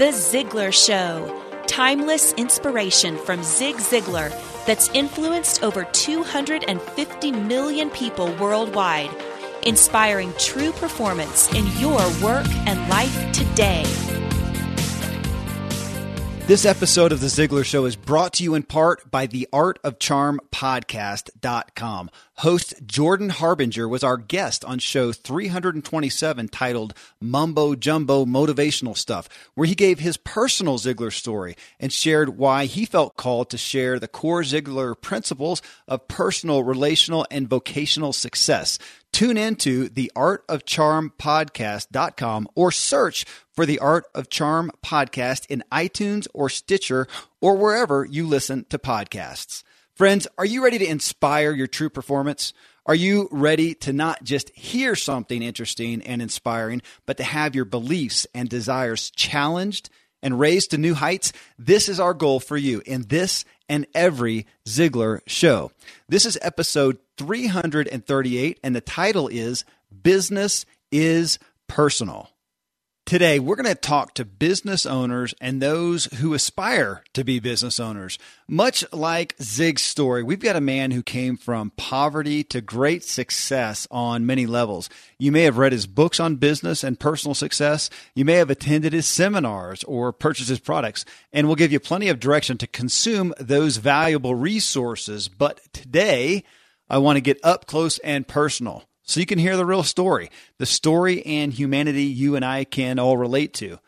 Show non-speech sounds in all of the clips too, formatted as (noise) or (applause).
The Ziglar Show. Timeless inspiration from Zig Ziglar that's influenced over 250 million people worldwide, inspiring true performance in your work and life today. This episode of The Ziglar Show is brought to you in part by the Art of Charm Podcast.com. Host Jordan Harbinger was our guest on show 327 titled Mumbo Jumbo Motivational Stuff, where he gave his personal Ziglar story and shared why he felt called to share the core Ziglar principles of personal, relational, and vocational success. Tune into the Art of Charm podcast.com or search for the Art of Charm podcast in iTunes or Stitcher or wherever you listen to podcasts. Friends, are you ready to inspire your true performance? Are you ready to not just hear something interesting and inspiring, but to have your beliefs and desires challenged and raised to new heights? This is our goal for you in this and every Ziglar show. This is episode 338, and the title is Business is Personal. Today, we're going to talk to business owners and those who aspire to be business owners. Much like Zig's story, we've got a man who came from poverty to great success on many levels. You may have read his books on business and personal success. You may have attended his seminars or purchased his products, and we'll give you plenty of direction to consume those valuable resources. But today, I want to get up close and personal so you can hear the real story, the story and humanity you and I can all relate to.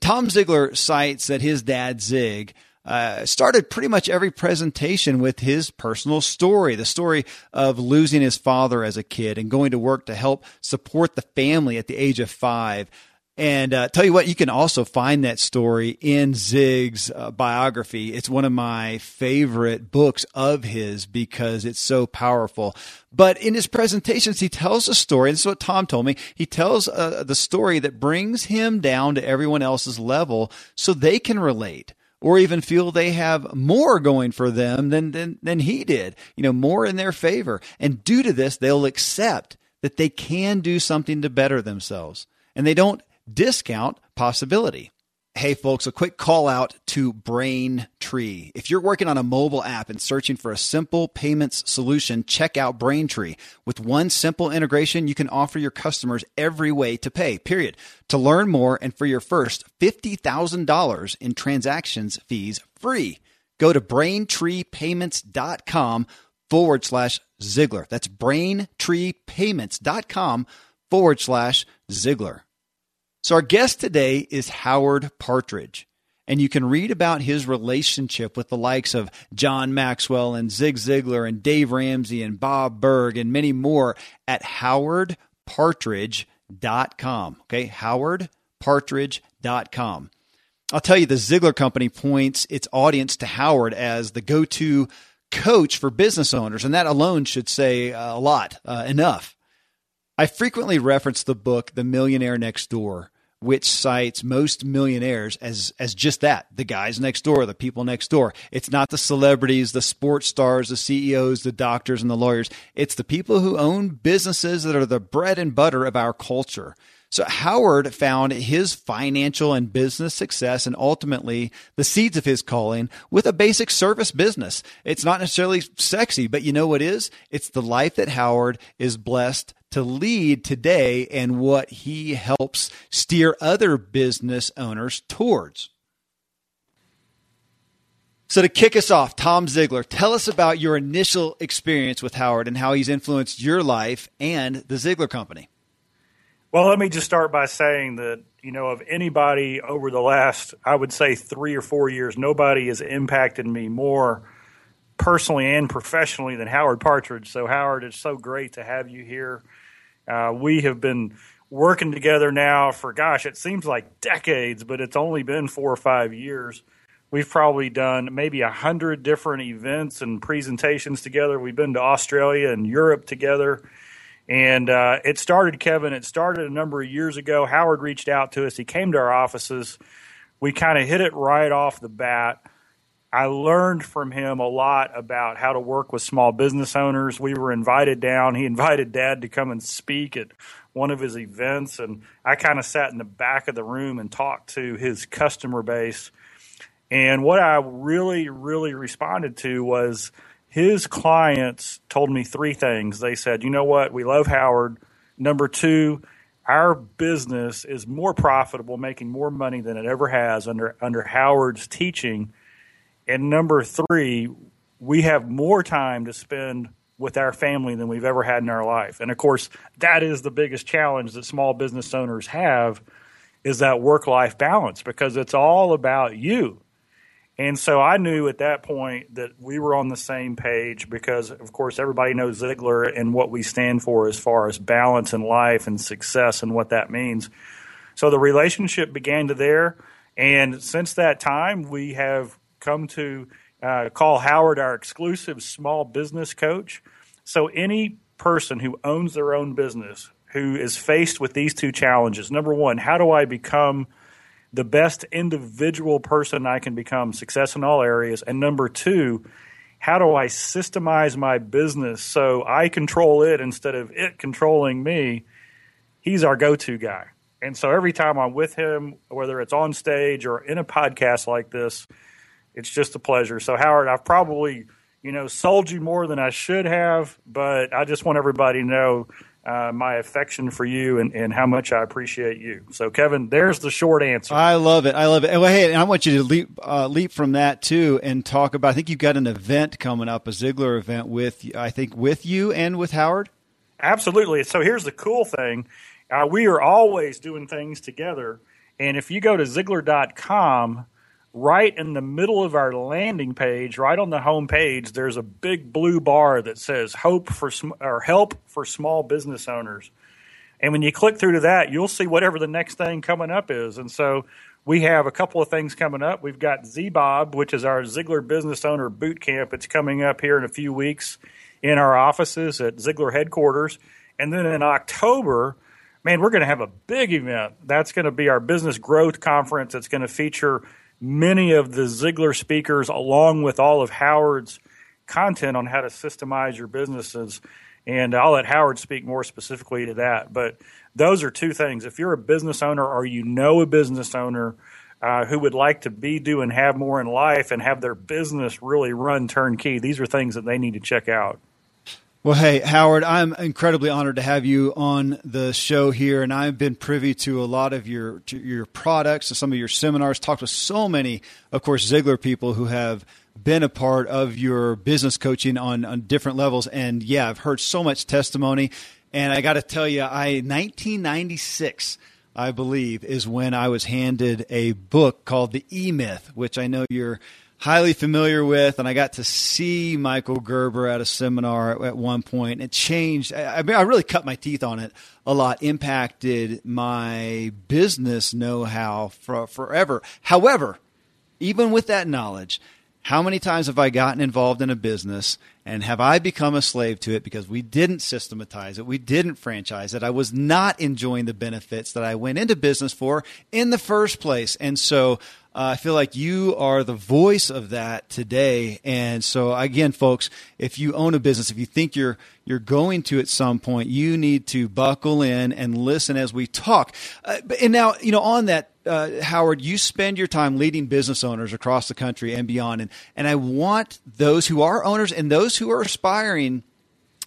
Tom Ziglar cites that his dad, Zig, uh, started pretty much every presentation with his personal story, the story of losing his father as a kid and going to work to help support the family at the age of five. And uh, tell you what, you can also find that story in Zig's uh, biography. It's one of my favorite books of his because it's so powerful. But in his presentations, he tells a story. This is what Tom told me. He tells uh, the story that brings him down to everyone else's level so they can relate or even feel they have more going for them than, than, than he did, you know, more in their favor. And due to this, they'll accept that they can do something to better themselves. And they don't discount possibility. Hey, folks, a quick call out to Braintree. If you're working on a mobile app and searching for a simple payments solution, check out Braintree. With one simple integration, you can offer your customers every way to pay, period. To learn more and for your first $50,000 in transactions fees free, go to braintreepayments.com forward slash Ziglar. That's braintreepayments.com forward slash Ziglar. So, our guest today is Howard Partridge. And you can read about his relationship with the likes of John Maxwell and Zig Ziglar and Dave Ramsey and Bob Burg and many more at howardpartridge.com. Okay, howardpartridge.com. I'll tell you, the Ziglar Company points its audience to Howard as the go to coach for business owners, and that alone should say a lot, uh, enough. I frequently reference the book The Millionaire Next Door which cites most millionaires as as just that the guys next door the people next door it's not the celebrities the sports stars the CEOs the doctors and the lawyers it's the people who own businesses that are the bread and butter of our culture so Howard found his financial and business success and ultimately the seeds of his calling with a basic service business. It's not necessarily sexy, but you know what is? It's the life that Howard is blessed to lead today and what he helps steer other business owners towards. So, to kick us off, Tom Ziglar, tell us about your initial experience with Howard and how he's influenced your life and the Ziglar Company. Well, let me just start by saying that, you know, of anybody over the last, I would say, three or four years, nobody has impacted me more personally and professionally than Howard Partridge. So, Howard, it's so great to have you here. Uh, we have been working together now for, gosh, it seems like decades, but it's only been four or five years. We've probably done maybe a hundred different events and presentations together. We've been to Australia and Europe together. And uh, it started, Kevin, it started a number of years ago. Howard reached out to us. He came to our offices. We kind of hit it right off the bat. I learned from him a lot about how to work with small business owners. We were invited down. He (laughs) invited dad to come and speak at one of his events, and I kind of sat in the back of the room and talked to his customer base. And what I really, really responded to was his clients told me three things. They said, you know what, we love Howard. Number two, our business is more profitable, making more money than it ever has under under Howard's teaching and number three, we have more time to spend with our family than we've ever had in our life. And of course, that is the biggest challenge that small business owners have is that work life balance because it's all about you. And so I knew at that point that we were on the same page because, of course, everybody knows Ziglar and what we stand for as far as balance in life and success and what that means. So the relationship began to there. And since that time, we have come to uh, call Howard our exclusive small business coach. So, any person who owns their own business who is faced with these two challenges number one, how do I become the best individual person I can become, success in all areas? And number two, how do I systemize my business so I control it instead of it controlling me? He's our go to guy. And so every time I'm with him, whether it's on stage or in a podcast like this, it's just a pleasure. So, Howard, I've probably, you know, sold you more than I should have, but I just want everybody to know uh, my affection for you and, and how much I appreciate you. So, Kevin, there's the short answer. I love it. I love it. Well, hey, and I want you to leap uh, leap from that too and talk about. I think you've got an event coming up, a Ziglar event with I think with you and with Howard. Absolutely. So here's the cool thing: uh, we are always doing things together. And if you go to Ziglar.com, right in the middle of our landing page, right on the home page, there's a big blue bar that says "Hope for sm- or Help for Small Business Owners." And when you click through to that, you'll see whatever the next thing coming up is. And so we have a couple of things coming up. We've got ZBOB, which is our Ziglar Business Owner Boot Camp. It's coming up here in a few weeks in our offices at Ziglar headquarters. And then in October, man, we're going to have a big event. That's going to be our business growth conference. It's going to feature many of the Ziglar speakers, along with all of Howard's content on how to systemize your businesses. And I'll let Howard speak more specifically to that. But those are two things. If you're a business owner or you know a business owner uh, who would like to be, do, and have more in life and have their business really run turnkey, these are things that they need to check out. Well, hey, Howard, I'm incredibly honored to have you on the show here, and I've been privy to a lot of your your products and some of your seminars. Talked with so many, of course, Ziglar people who have been a part of your business coaching on on different levels, and yeah, I've heard so much testimony. And I got to tell you, I 1996. I believe, is when I was handed a book called The E Myth, which I know you're highly familiar with, and I got to see Michael Gerber at a seminar at one point. It changed. I, I really cut my teeth on it a lot. Impacted my business know-how for, forever. However, even with that knowledge, how many times have I gotten involved in a business and have I become a slave to it because we didn't systematize it? We didn't franchise it. I was not enjoying the benefits that I went into business for in the first place. And so uh, I feel like you are the voice of that today. And so, again, folks, if you own a business, if you think you're you're going to at some point, you need to buckle in and listen as we talk. Uh, and now, you know, on that, uh, Howard, you spend your time leading business owners across the country and beyond, and and I want those who are owners and those who are aspiring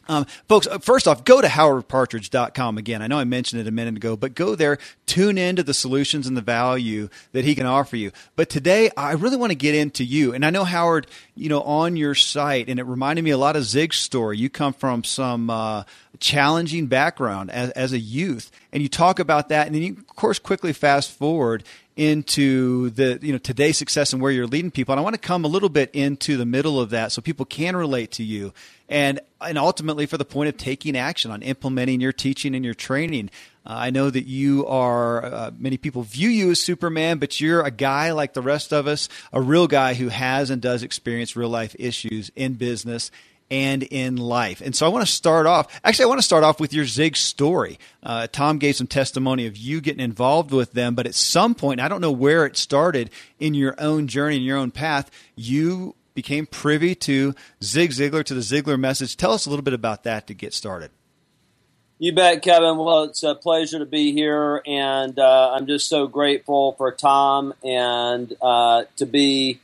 um, folks, uh, first off, go to howardpartridge.com again. I know I mentioned it a minute ago, but go there, tune into the solutions and the value that he can offer you. But today, I really want to get into you. And I know, Howard, you know, on your site, and it reminded me a lot of Zig's story. You come from some uh, challenging background as, as a youth, and you talk about that. And then you, of course, quickly fast forward into the you know today's success and where you're leading people. And i want to come a little bit into the middle of that so people can relate to you. And and ultimately for the point of taking action on implementing your teaching and your training. Uh, i know that you are uh, many people view you as superman but you're a guy like the rest of us a real guy who has and does experience real life issues in business and in life. And so I want to start off, actually, I want to start off with your Zig story. Uh, Tom gave some testimony of you getting involved with them, but at some point, I don't know where it started in your own journey, in your own path, you became privy to Zig Ziglar, to the Ziglar message. Tell us a little bit about that to get started. You bet, Kevin. Well, it's a pleasure to be here, and uh, I'm just so grateful for Tom and uh, to be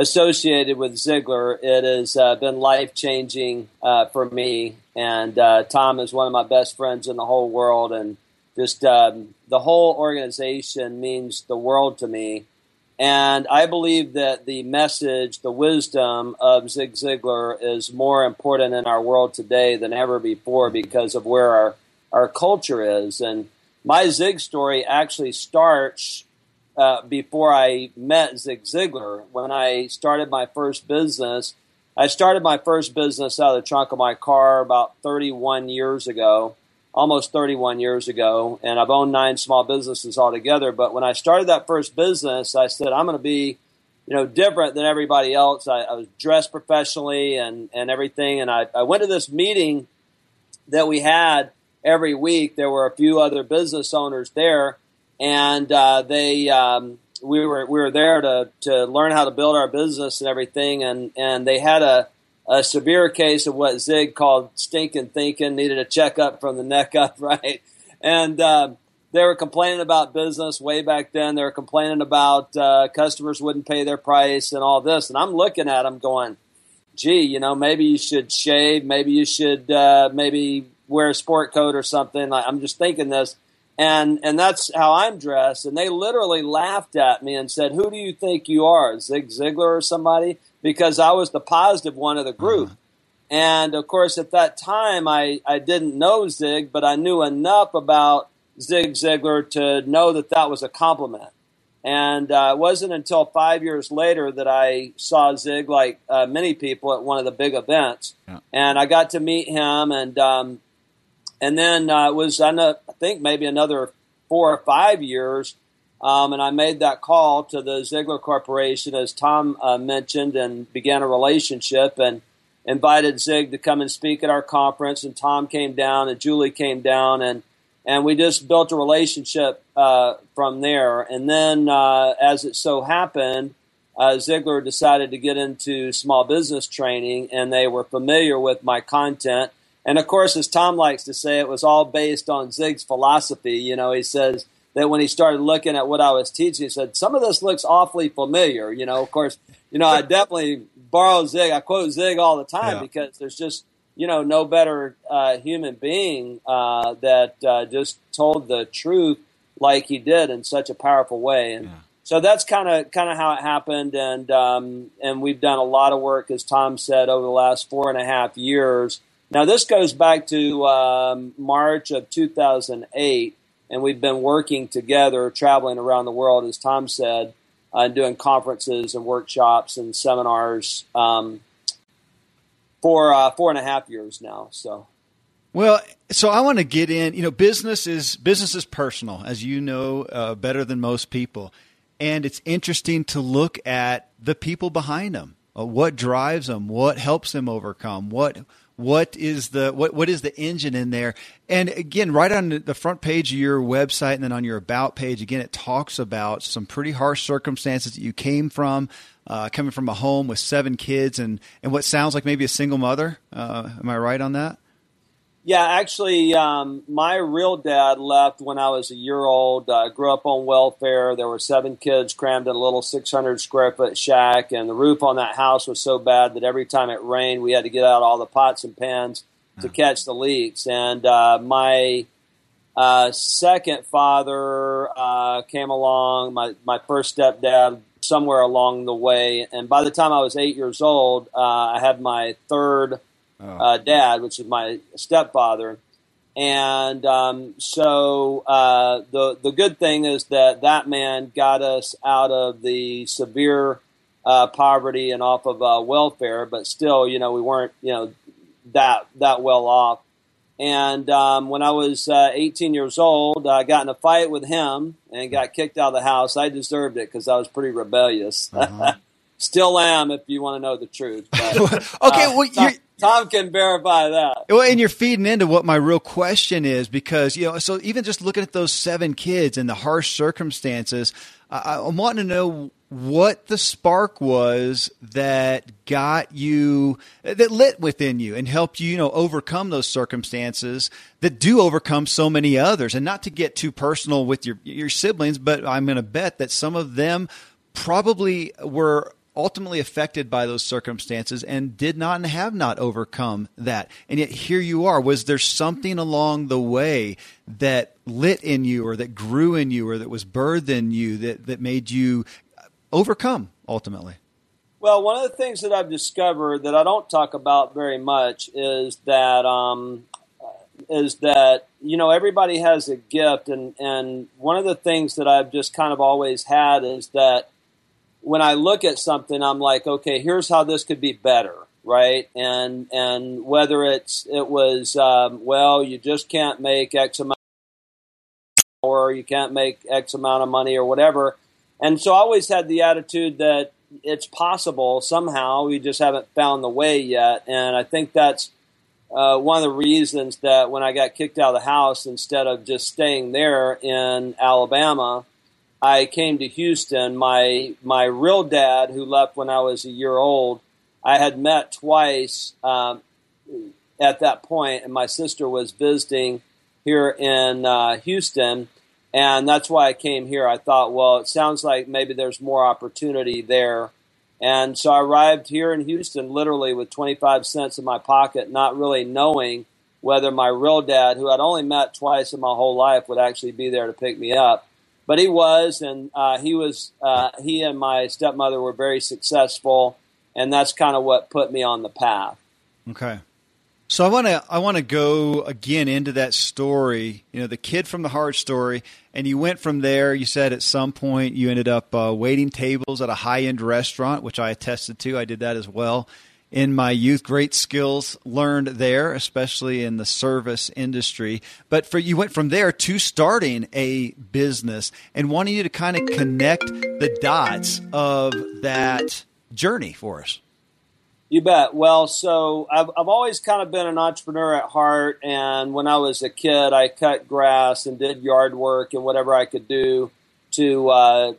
associated with Ziglar. It has uh, been life changing uh, for me, and uh, Tom is one of my best friends in the whole world, and just um, the whole organization means the world to me. And I believe that the message, the wisdom of Zig Ziglar is more important in our world today than ever before because of where our, our culture is. And my Zig story actually starts uh, before I met Zig Ziglar. When I started my first business, I started my first business out of the trunk of my car about 31 years ago almost 31 years ago, and I've owned nine small businesses altogether. But when I started that first business, I said I'm going to be, you know, different than everybody else. I, I was dressed professionally and and everything, and I, I went to this meeting that we had every week. There were a few other business owners there, and uh, they. Um, we were we were there to, to learn how to build our business and everything, and, and they had a a severe case of what Zig called stinking thinking, needed a checkup from the neck up, (laughs) right? And uh, they were complaining about business way back then. They were complaining about uh, customers wouldn't pay their price and all this. And I'm looking at them going, gee, you know, maybe you should shave, maybe you should uh, maybe wear a sport coat or something. I'm just thinking this. And, and that's how I'm dressed. And they literally laughed at me and said, Who do you think you are, Zig Ziglar or somebody? because I was the positive one of the group. Uh-huh. And of course, at that time, I, I didn't know Zig, but I knew enough about Zig Ziglar to know that that was a compliment. And uh, it wasn't until five years later that I saw Zig, like uh, many people, at one of the big events. Yeah. And I got to meet him, and um, and then uh, it was I think maybe another four or five years um, and I made that call to the Ziglar Corporation, as Tom uh, mentioned, and began a relationship and invited Zig to come and speak at our conference. And Tom came down, and Julie came down, and and we just built a relationship uh, from there. And then, uh, as it so happened, uh, Ziglar decided to get into small business training, and they were familiar with my content. And of course, as Tom likes to say, it was all based on Zig's philosophy. You know, he says that when he started looking at what I was teaching, he said, some of this looks awfully familiar. You know, of course, you know, I definitely borrow Zig. I quote Zig all the time yeah. because there's just, you know, no better uh, human being uh, that uh, just told the truth like he did in such a powerful way. And yeah. so that's kind of kind of how it happened. And um, and we've done a lot of work, as Tom said, over the last four and a half years. Now this goes back to um, March of 2008 and we've been working together, traveling around the world, as Tom said, uh, doing conferences and workshops and seminars um, for uh, four and a half years now. So. Well, so I want to get in. You know, business is business is personal, as you know uh, better than most people, and it's interesting to look at the people behind them. Uh, what drives them? What helps them overcome? What what is the what what is the engine in there? And again right on the front page of your website and then on your about page again it talks about some pretty harsh circumstances that you came from uh, coming from a home with seven kids and and what sounds like maybe a single mother. Uh, am i right on that yeah, actually, um, my real dad left when I was a year old. I uh, grew up on welfare. There were seven kids crammed in a little 600 square foot shack, and the roof on that house was so bad that every time it rained, we had to get out all the pots and pans to catch the leaks. And uh, my uh, second father uh, came along, my, my first stepdad, somewhere along the way. And by the time I was eight years old, uh, I had my third oh. uh, dad, which is my stepfather. And um, so uh, the the good thing is that that man got us out of the severe uh, poverty and off of uh, welfare, but still, you know, we weren't you know that that well off. And um, when I was uh, 18 years old, I got in a fight with him and got kicked out of the house. I deserved it because I was pretty rebellious. Uh-huh. (laughs) Still am, if you want to know the truth. But, (laughs) okay, uh, well, Tom can verify that. Well, and you're feeding into what my real question is because you know, so even just looking at those seven kids and the harsh circumstances, I, I'm wanting to know what the spark was that got you that lit within you and helped you you know overcome those circumstances that do overcome so many others and not to get too personal with your your siblings but i'm going to bet that some of them probably were ultimately affected by those circumstances and did not and have not overcome that. And yet here you are. Was there something along the way that lit in you or that grew in you or that was birthed in you that, that made you overcome ultimately? Well, one of the things that I've discovered that I don't talk about very much is that um, is that you know everybody has a gift, and and one of the things that I've just kind of always had is that when I look at something, I'm like, okay, here's how this could be better, right? And and whether it's it was um, well, you just can't make X amount, or you can't make X amount of money, or whatever and so I always had the attitude that it's possible somehow. We just haven't found the way yet. And I think that's uh, one of the reasons that when I got kicked out of the house, instead of just staying there in Alabama, I came to Houston. My my real dad, who left when I was a year old, I had met twice um, at that point, and my sister was visiting here in uh, Houston and that's why I came here. I thought, well, it sounds like maybe there's more opportunity there. And so I arrived here in Houston literally with 25 cents in my pocket, not really knowing whether my real dad, who I'd only met twice in my whole life, would actually be there to pick me up. But he was, and uh, he was. Uh, he and my stepmother were very successful, and that's kind of what put me on the path. Okay. So I want to I want to go again into that story. You know, the kid from the hard story, and you went from there. You said at some point you ended up uh, waiting tables at a high end restaurant, which I attested to. I did that as well in my youth. Great skills learned there, especially in the service industry. But for you went from there to starting a business and wanting you to kind of connect the dots of that journey for us. You bet. Well, so I've, I've always kind of been an entrepreneur at heart. And when I was a kid, I cut grass and did yard work and whatever I could do to uh,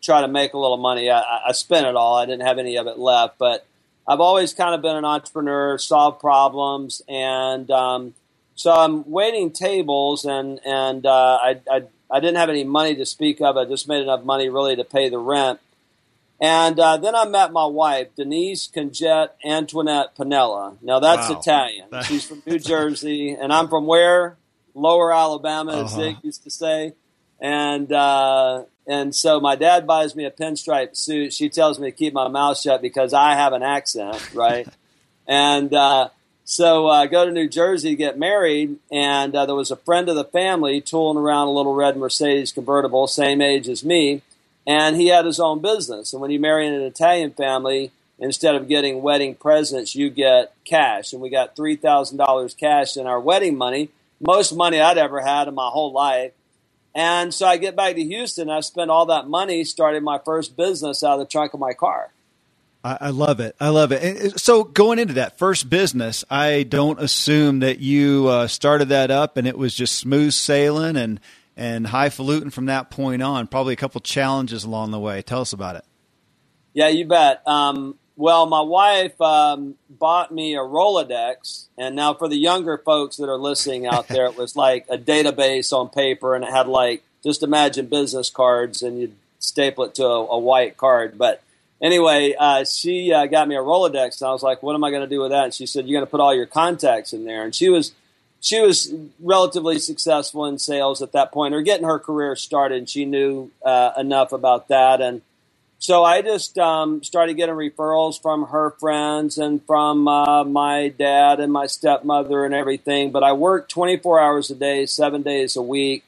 try to make a little money. I, I spent it all, I didn't have any of it left. But I've always kind of been an entrepreneur, solve problems. And um, so I'm waiting tables, and, and uh, I, I, I didn't have any money to speak of. I just made enough money really to pay the rent. And uh, then I met my wife, Denise Conjet Antoinette Panella. Now that's wow. Italian. She's from New Jersey, and I'm from where? Lower Alabama, as uh-huh. Zig used to say. And uh, and so my dad buys me a pinstripe suit. She tells me to keep my mouth shut because I have an accent, right? (laughs) and uh, so I go to New Jersey to get married, and uh, there was a friend of the family tooling around a little red Mercedes convertible, same age as me and he had his own business. And when you marry in an Italian family, instead of getting wedding presents, you get cash. And we got three thousand dollars cash in our wedding money, most money I'd ever had in my whole life. And so I get back to Houston. I spent all that money starting my first business out of the trunk of my car. I, love it. I love it. And so going into that first business, I don't assume that you uh, started that up and it was just smooth sailing and and highfalutin from that point on. Probably a couple challenges along the way. Tell us about it. Yeah, you bet. Um, well, my wife um, bought me a Rolodex, and now for the younger folks that are listening out there, it was like a database on paper, and it had like just imagine business cards, and you'd staple it to a, a white card. But anyway, uh, she uh, got me a Rolodex, and I was like, "What am I going to do with that?" And she said, "You're going to put all your contacts in there." And she was she was relatively successful in sales at that point, or getting her career started. And she knew uh, enough about that, and so I just um, started getting referrals from her friends and from uh, my dad and my stepmother and everything. But I worked 24 hours a day, seven days a week.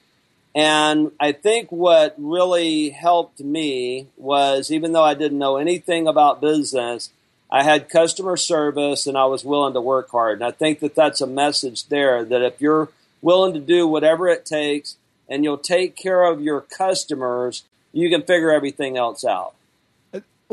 And I think what really helped me was, even though I didn't know anything about business, I had customer service and I was willing to work hard. And I think that that's a message there that if you're willing to do whatever it takes and you'll take care of your customers, you can figure everything else out.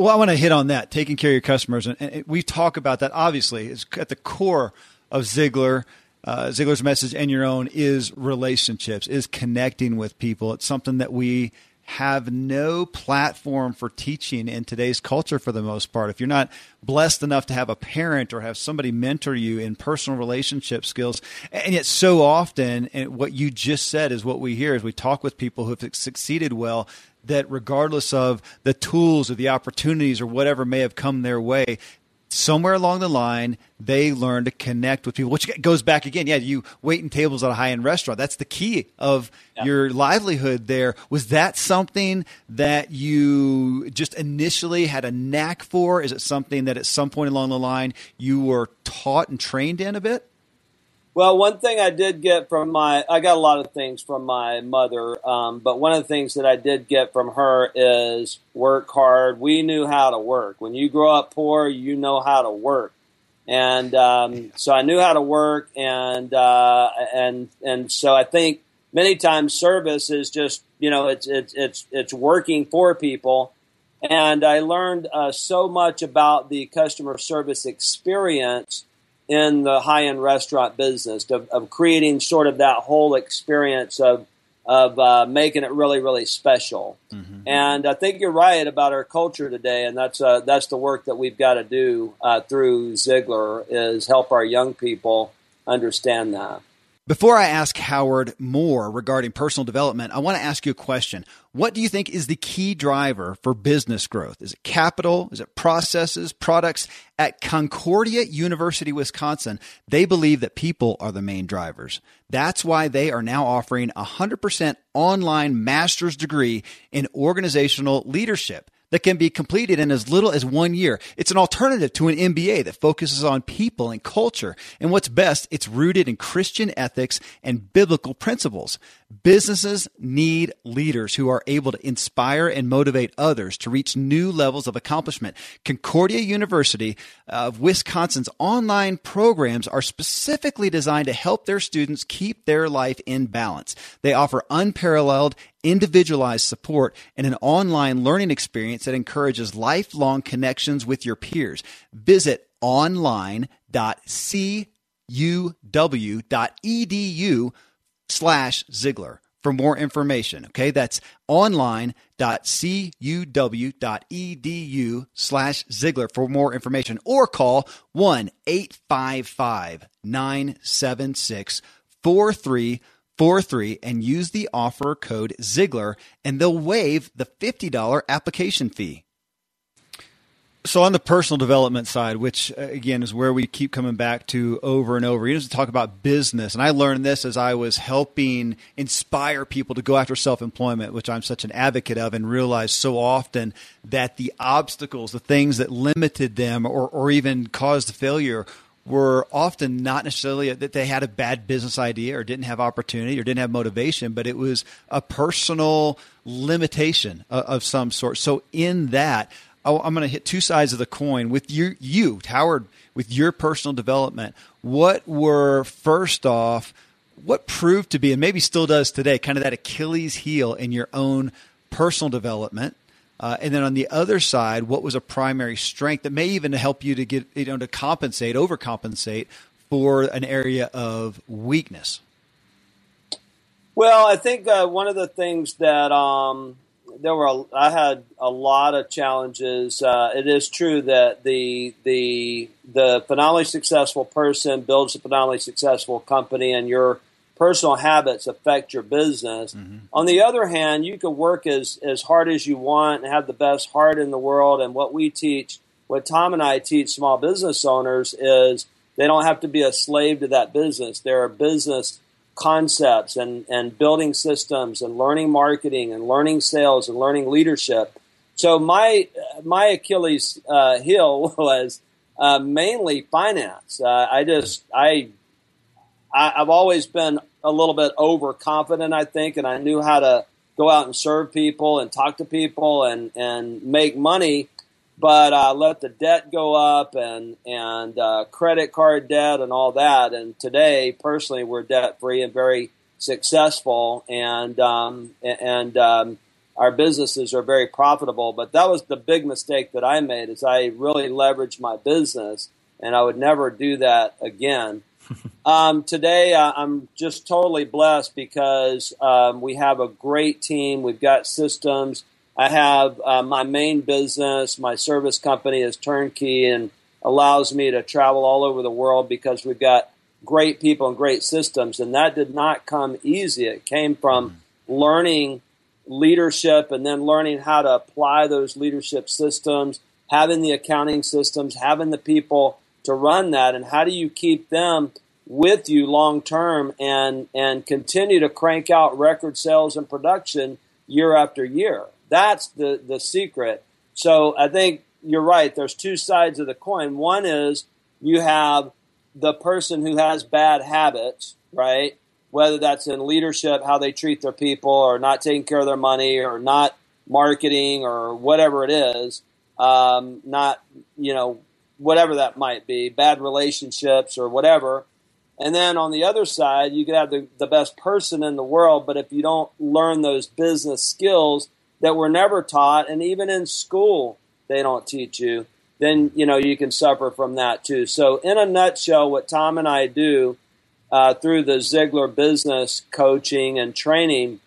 Well, I want to hit on that, taking care of your customers. And, and we talk about that, obviously, it's at the core of Ziglar. Uh, Ziglar's message and your own is relationships, is connecting with people. It's something that we have no platform for teaching in today's culture for the most part. If you're not blessed enough to have a parent or have somebody mentor you in personal relationship skills, and yet so often, and what you just said is what we hear as we talk with people who have succeeded well, that regardless of the tools or the opportunities or whatever may have come their way, somewhere along the line they learn to connect with people which goes back again yeah you wait in tables at a high-end restaurant. That's the key of yeah. your livelihood there. Was that something that you just initially had a knack for? Is it something that at some point along the line you were taught and trained in a bit well, one thing I did get from my, I got a lot of things from my mother, um, but one of the things that I did get from her is work hard. We knew how to work. When you grow up poor, you know how to work. And um, so I knew how to work, and uh, and and so I think many times service is just you know it's it's it's it's working for people, and I learned uh, so much about the customer service experience in the high end restaurant business of, of, creating sort of that whole experience of of uh, making it really really special. Mm-hmm. And I think you're right about our culture today, and that's uh, that's the work that we've got to do uh, through Ziglar is help our young people understand that. Before I ask Howard more regarding personal development, I want to ask you a question. What do you think is the key driver for business growth? Is it capital? Is it processes, products? At Concordia University, Wisconsin, they believe that people are the main drivers. That's why they are now offering a 100% online master's degree in organizational leadership that can be completed in as little as one year. It's an alternative to an MBA that focuses on people and culture. And what's best, it's rooted in Christian ethics and biblical principles. Businesses need leaders who are able to inspire and motivate others to reach new levels of accomplishment. Concordia University of Wisconsin's online programs are specifically designed to help their students keep their life in balance. They offer unparalleled individualized support and an online learning experience that encourages lifelong connections with your peers. Visit online.cuw.edu slash Ziglar for more information. Okay, that's online.cuw.edu slash Ziglar for more information or call 1 855 976 4343 and use the offer code Ziglar and they'll waive the $50 application fee. So on the personal development side, which uh, again is where we keep coming back to over and over, you know, to talk about business, and I learned this as I was helping inspire people to go after self-employment, which I'm such an advocate of, and realized so often that the obstacles, the things that limited them or, or even caused failure, were often not necessarily that they had a bad business idea or didn't have opportunity or didn't have motivation, but it was a personal limitation of, of some sort. So in that Oh, I'm going to hit two sides of the coin with you, you, Howard, with your personal development. What were first off, what proved to be, and maybe still does today, kind of that Achilles heel in your own personal development? Uh, and then on the other side, what was a primary strength that may even help you to get, you know, to compensate, overcompensate for an area of weakness? Well, I think uh, one of the things that um, there were a, I had a lot of challenges. Uh, it is true that the the the phenomenally successful person builds a phenomenally successful company, and your personal habits affect your business. Mm-hmm. On the other hand, you can work as as hard as you want and have the best heart in the world. And what we teach, what Tom and I teach small business owners is they don't have to be a slave to that business. There are business concepts and, and building systems and learning marketing and learning sales and learning leadership. So my my Achilles uh, heel (laughs) was uh, mainly finance. Uh, I just I, I have always been a little bit overconfident, I think, and I knew how to go out and serve people and talk to people and and make money but I let the debt go up and and uh, credit card debt and all that. And today, personally, we're debt free and very successful. And um, and um, our businesses are very profitable. But that was the big mistake that I made is I really leveraged my business, and I would never do that again. (laughs) um, today, uh, I'm just totally blessed because um, we have a great team. We've got systems. I have uh, my main business, my service company is turnkey and allows me to travel all over the world because we've got great people and great systems. And that did not come easy. It came from learning leadership and then learning how to apply those leadership systems, having the accounting systems, having the people to run that, and how do you keep them with you long term and and continue to crank out record sales and production year after year. That's the the secret. So I think you're right. There's two sides of the coin. One is you have the person who has bad habits, right? Whether that's in leadership, how they treat their people, or not taking care of their money, or not marketing, or whatever it is, um, not you know whatever that might be, bad relationships or whatever. And then on the other side, you could have the, the best person in the world, but if you don't learn those business skills that were never taught, and even in school they don't teach you, then you know you can suffer from that too. So, in a nutshell, what Tom and I do uh, through the Ziglar business coaching and training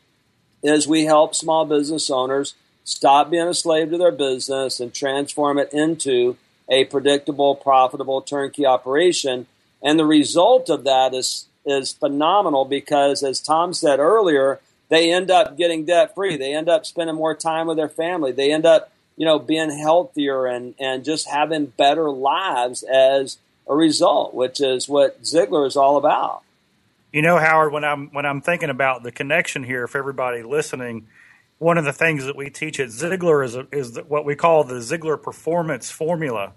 is we help small business owners stop being a slave to their business and transform it into a predictable, profitable turnkey operation. And the result of that is is phenomenal because, as Tom said earlier, they end up getting debt free. They end up spending more time with their family. They end up, you know, being healthier and and just having better lives as a result, which is what Ziglar is all about. You know, Howard, when I'm when I'm thinking about the connection here, for everybody listening, one of the things that we teach at Ziglar is, is what we call the Ziglar performance formula,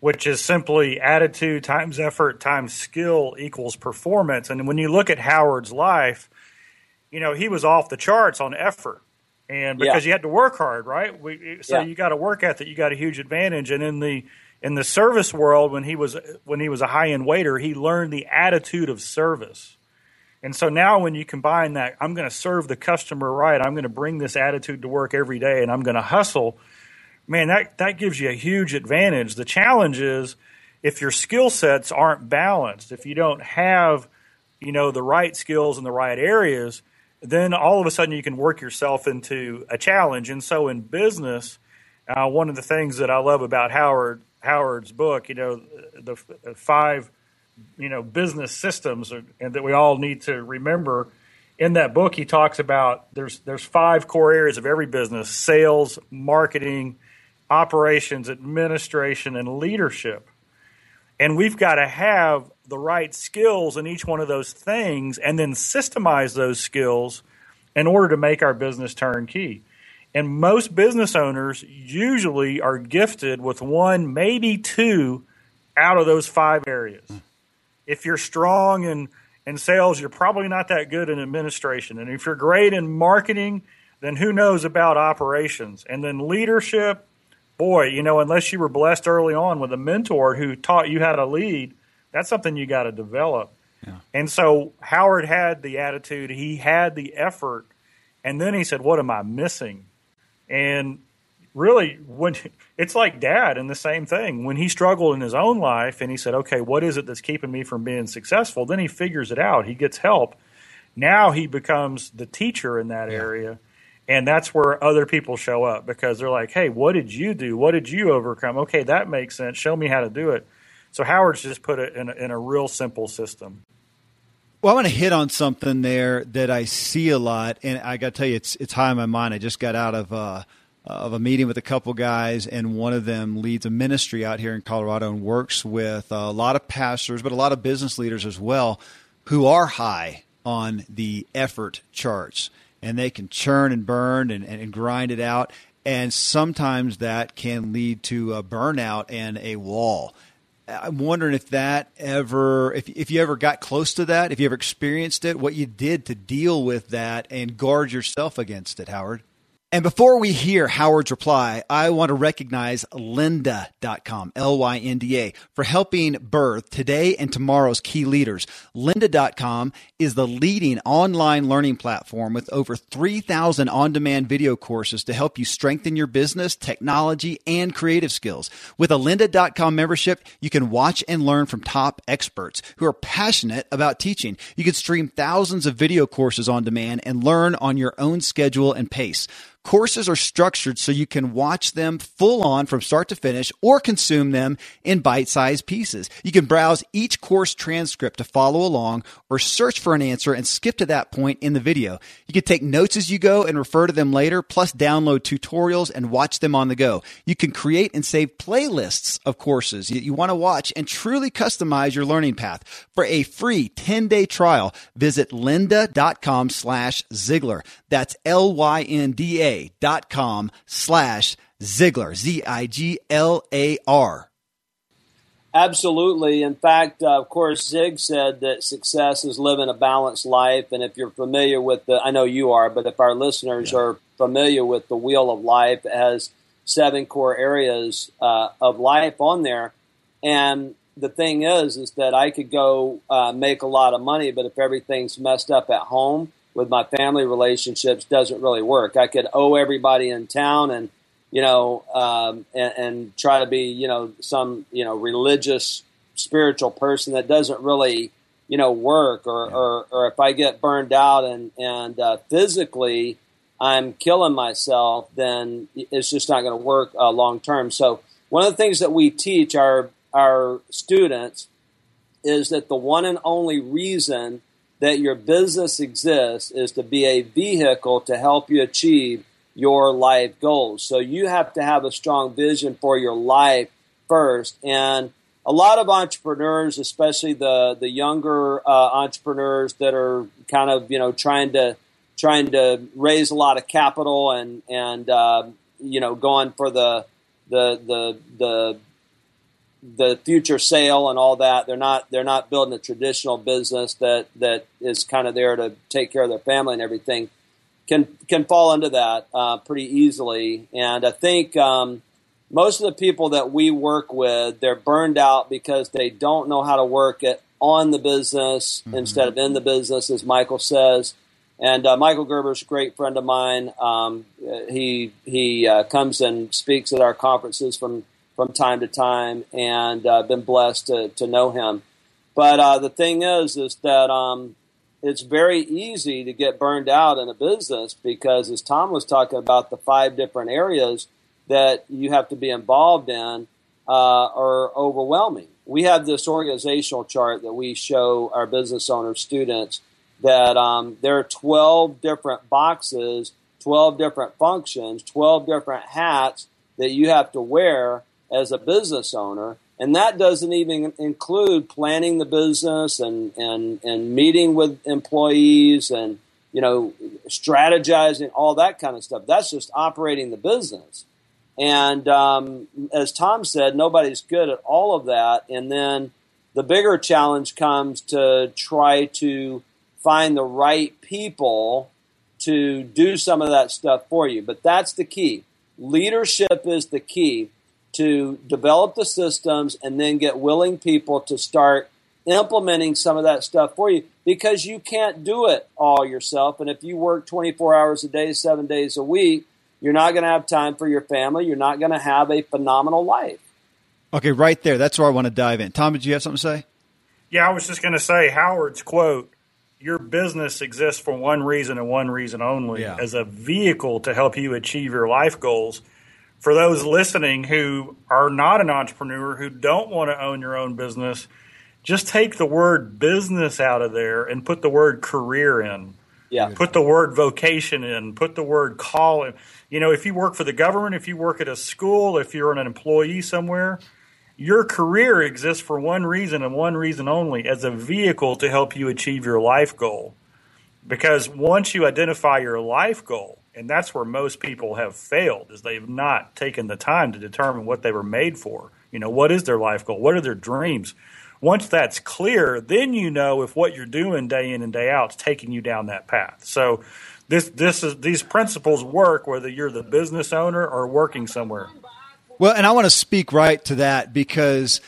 which is simply attitude times effort times skill equals performance. And when you look at Howard's life, you know, he was off the charts on effort. And because yeah. you had to work hard, right? We, so yeah. you got to work ethic, you got a huge advantage. And in the in the service world, when he was when he was a high end waiter, he learned the attitude of service and so now when you combine that, I'm going to serve the customer right, I'm going to bring this attitude to work every day, and I'm going to hustle, man, that, that gives you a huge advantage. The challenge is if your skill sets aren't balanced, if you don't have, you know, the right skills in the right areas, then all of a sudden you can work yourself into a challenge. And so in business, uh, one of the things that I love about Howard Howard's book, you know, the, the five – you know business systems and that we all need to remember in that book he talks about there's there's five core areas of every business sales marketing operations administration and leadership. And we've got to have the right skills in each one of those things and then systemize those skills in order to make our business turnkey and most business owners usually are gifted with one maybe two out of those five areas if you're strong in, in sales, you're probably not that good in administration. And if you're great in marketing, then who knows about operations? And then leadership, boy, you know, unless you were blessed early on with a mentor who taught you how to lead, that's something you got to develop. Yeah. And so Howard had the attitude, he had the effort, and then he said, What am I missing? And really when it's like dad and the same thing. When he struggled in his own life and he said okay what is it that's keeping me from being successful? Then he figures it out. He gets help. Now he becomes the teacher in that yeah. area. And that's where other people show up because they're like hey what did you do? What did you overcome? Okay that makes sense. Show me how to do it. So howard's just put it in a, in a real simple system. Well, I want to hit on something there that I see a lot, and I got to tell you, it's it's high on my mind. I just got out of uh, Uh, of a meeting with a couple guys, and one of them leads a ministry out here in Colorado and works with a lot of pastors, but a lot of business leaders as well, who are high on the effort charts, and they can churn and burn and, and grind it out, and sometimes that can lead to a burnout and a wall. I'm wondering if that ever, if if you ever got close to that, if you ever experienced it, what you did to deal with that and guard yourself against it, Howard. And before we hear Howard's reply, I want to recognize lynda.com, L-Y-N-D-A, for helping birth today and tomorrow's key leaders. Lynda.com is the leading online learning platform with over 3,000 on-demand video courses to help you strengthen your business, technology, and creative skills. With a lynda.com membership, you can watch and learn from top experts who are passionate about teaching. You can stream thousands of video courses on demand and learn on your own schedule and pace. Courses are structured so you can watch them full on from start to finish or consume them in bite sized pieces. You can browse each course transcript to follow along or search for an answer and skip to that point in the video. You can take notes as you go and refer to them later, plus download tutorials and watch them on the go. You can create and save playlists of courses that you want to watch and truly customize your learning path. For a free 10 day trial, visit lynda.com slash Ziglar. That's L Y N D A dot com slash Ziglar, Z I G L A R. Absolutely. In fact, uh, of course, Zig said that success is living a balanced life. And if you're familiar with the, I know you are, but if our listeners yeah. are familiar with the Wheel of Life, it has seven core areas uh, of life on there. And the thing is, is that I could go uh, make a lot of money, but if everything's messed up at home, with my family relationships doesn't really work. I could owe everybody in town and you know um, and, and, try to be you know some you know religious spiritual person that doesn't really you know work or yeah. or, or if I get burned out and and uh, physically I'm killing myself, then it's just not going to work uh, long term. So one of the things that we teach our our students is that the one and only reason that your business exists is to be a vehicle to help you achieve your life goals. So you have to have a strong vision for your life first. And a lot of entrepreneurs, especially the the younger uh, entrepreneurs that are kind of you know trying to trying to raise a lot of capital and and uh, you know going for the the the the the future sale and all that. They're not they're not building a traditional business that that is kind of there to take care of their family and everything. Can can fall into that uh, pretty easily. And I think um, most of the people that we work with, they're burned out because they don't know how to work it on the business mm-hmm. instead of in the business, as Michael says. And uh, Michael Gerber's a great friend of mine. Um, he he uh, comes and speaks at our conferences from from time to time, and uh, been blessed to, to know him. But uh, the thing is, is that um, it's very easy to get burned out in a business because, as Tom was talking about, the five different areas that you have to be involved in uh, are overwhelming. We have this organizational chart that we show our business owner students that um, there are 12 different boxes, 12 different functions, 12 different hats that you have to wear as a business owner. And that doesn't even include planning the business and, and, and meeting with employees and, you know, strategizing, all that kind of stuff. That's just operating the business. And um, as Tom said, nobody's good at all of that. And then the bigger challenge comes to try to find the right people to do some of that stuff for you. But that's the key. Leadership is the key to develop the systems and then get willing people to start implementing some of that stuff for you because you can't do it all yourself. And if you work 24 hours a day, seven days a week, you're not going to have time for your family. You're not going to have a phenomenal life. Okay, right there. That's where I want to dive in. Tom, did you have something to say? Yeah, I was just going to say Howard's quote Your business exists for one reason and one reason only yeah. as a vehicle to help you achieve your life goals for those listening who are not an entrepreneur, who don't want to own your own business, just take the word business out of there and put the word career in. Yeah. Put the word vocation in, put the word call in. You know, if you work for the government, if you work at a school, if you're an employee somewhere, your career exists for one reason and one reason only as a vehicle to help you achieve your life goal. Because once you identify your life goal, and that's where most people have failed is they've not taken the time to determine what they were made for. You know what is their life goal? What are their dreams? Once that's clear then you know if what you're doing day in and day out is taking you down that path. So this this is these principles work whether you're the business owner or working somewhere. Well, and I want to speak right to that because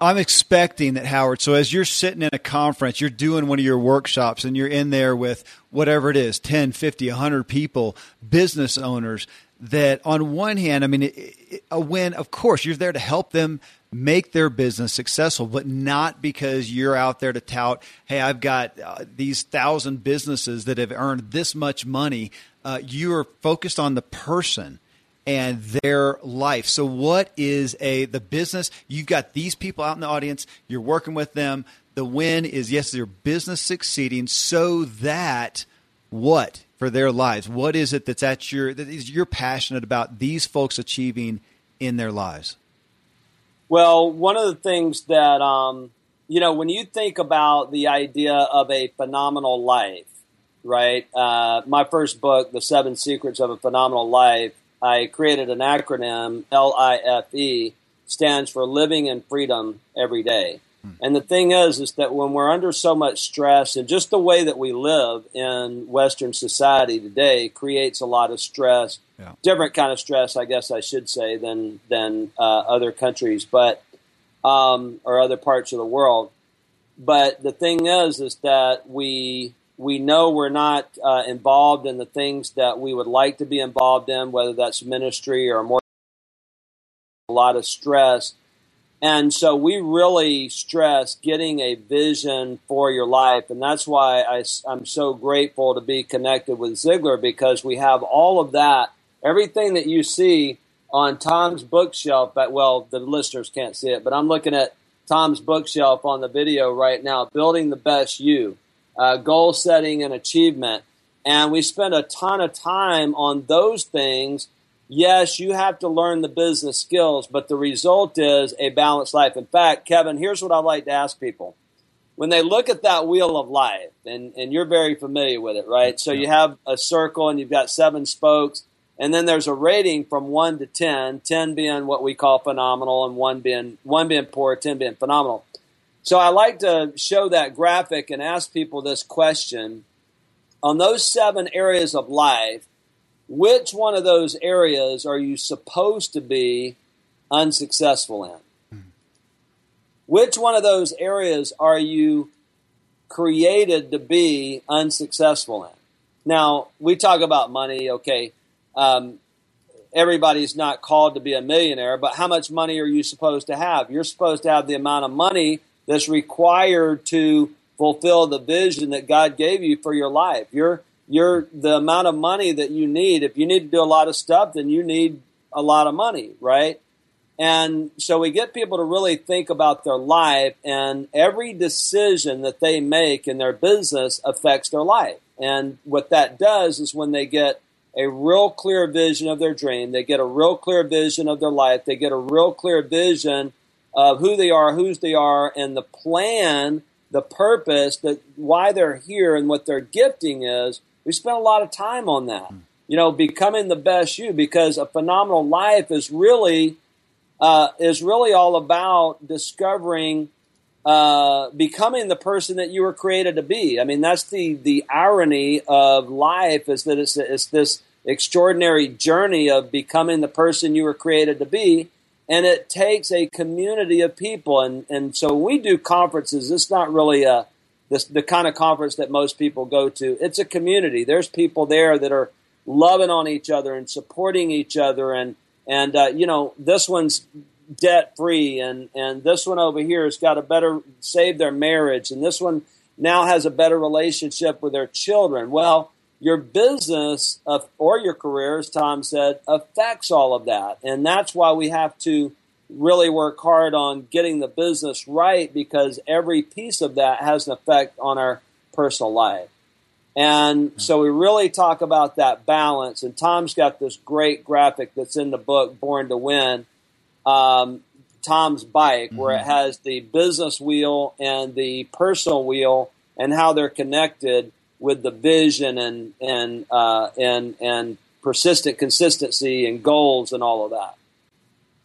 I'm expecting that Howard. So as you're sitting in a conference, you're doing one of your workshops and you're in there with whatever it is, 10, 50, 100 people, business owners that on one hand, I mean, a win, of course, you're there to help them make their business successful, but not because you're out there to tout, hey, I've got uh, these thousand businesses that have earned this much money. Uh, you are focused on the person and their life. So what is a the business? You've got these people out in the audience, you're working with them. The win is yes, their business succeeding so that what for their lives? What is it that's at your that is you're passionate about these folks achieving in their lives? Well, one of the things that, um, you know, when you think about the idea of a phenomenal life, right? Uh, my first book, The Seven Secrets of a Phenomenal Life, I created an acronym, L I F E, stands for Living in Freedom Every Day. And the thing is, is that when we're under so much stress, and just the way that we live in Western society today creates a lot of stress, yeah. different kind of stress, I guess I should say, than than uh, other countries, but um, or other parts of the world. But the thing is, is that we we know we're not uh, involved in the things that we would like to be involved in, whether that's ministry or more a lot of stress and so we really stress getting a vision for your life. And that's why I, am so grateful to be connected with Ziglar because we have all of that. Everything that you see on Tom's bookshelf, but well, the listeners can't see it, but I'm looking at Tom's bookshelf on the video right now, Building the Best You, uh, goal setting and achievement. And we spend a ton of time on those things yes, you have to learn the business skills, but the result is a balanced life. In fact, Kevin, here's what I like to ask people. When they look at that wheel of life, and, and you're very familiar with it, right? So you have a circle and you've got seven spokes, and then there's a rating from one to 10, 10 being what we call phenomenal, and one being, one being poor, 10 being phenomenal. So I like to show that graphic and ask people this question. On those seven areas of life, which one of those areas are you supposed to be unsuccessful in? Which one of those areas are you created to be unsuccessful in? Now, we talk about money, okay. Um, everybody's not called to be a millionaire, but how much money are you supposed to have? You're supposed to have the amount of money that's required to fulfill the vision that God gave you for your life. You're your the amount of money that you need. If you need to do a lot of stuff, then you need a lot of money, right? And so we get people to really think about their life, and every decision that they make in their business affects their life. And what that does is when they get a real clear vision of their dream, they get a real clear vision of their life, they get a real clear vision of who they are, whose they are, and the plan, the purpose, that why they're here, and what their gifting is we spend a lot of time on that. Hmm. You know, becoming the best you, because a phenomenal life is really uh, is really all about discovering, uh, becoming the person that you were created to be. I mean, that's the the irony of life is that it's it's this extraordinary journey of becoming the person you were created to be. And it takes a community of people. And, and so we do conferences, it's not really a, this, the kind of conference that most people go to. It's a community. There's people there that are loving on each other and supporting each other, and and uh, you know this one's debt free, and and this one over here has got a better saved their marriage, and this one now has a better relationship with their children. Well, your business or your career, as Tom said, affects all of that, and that's why we have to really work hard on getting the business right because every piece of that has an effect on our personal life. And so we really talk about that balance. And Tom's got this great graphic that's in the book, Born to Win, um, Tom's bike, mm-hmm. where it mm-hmm. has the business wheel and the personal wheel and how they're connected with the vision and and uh, and and persistent consistency and goals and all of that.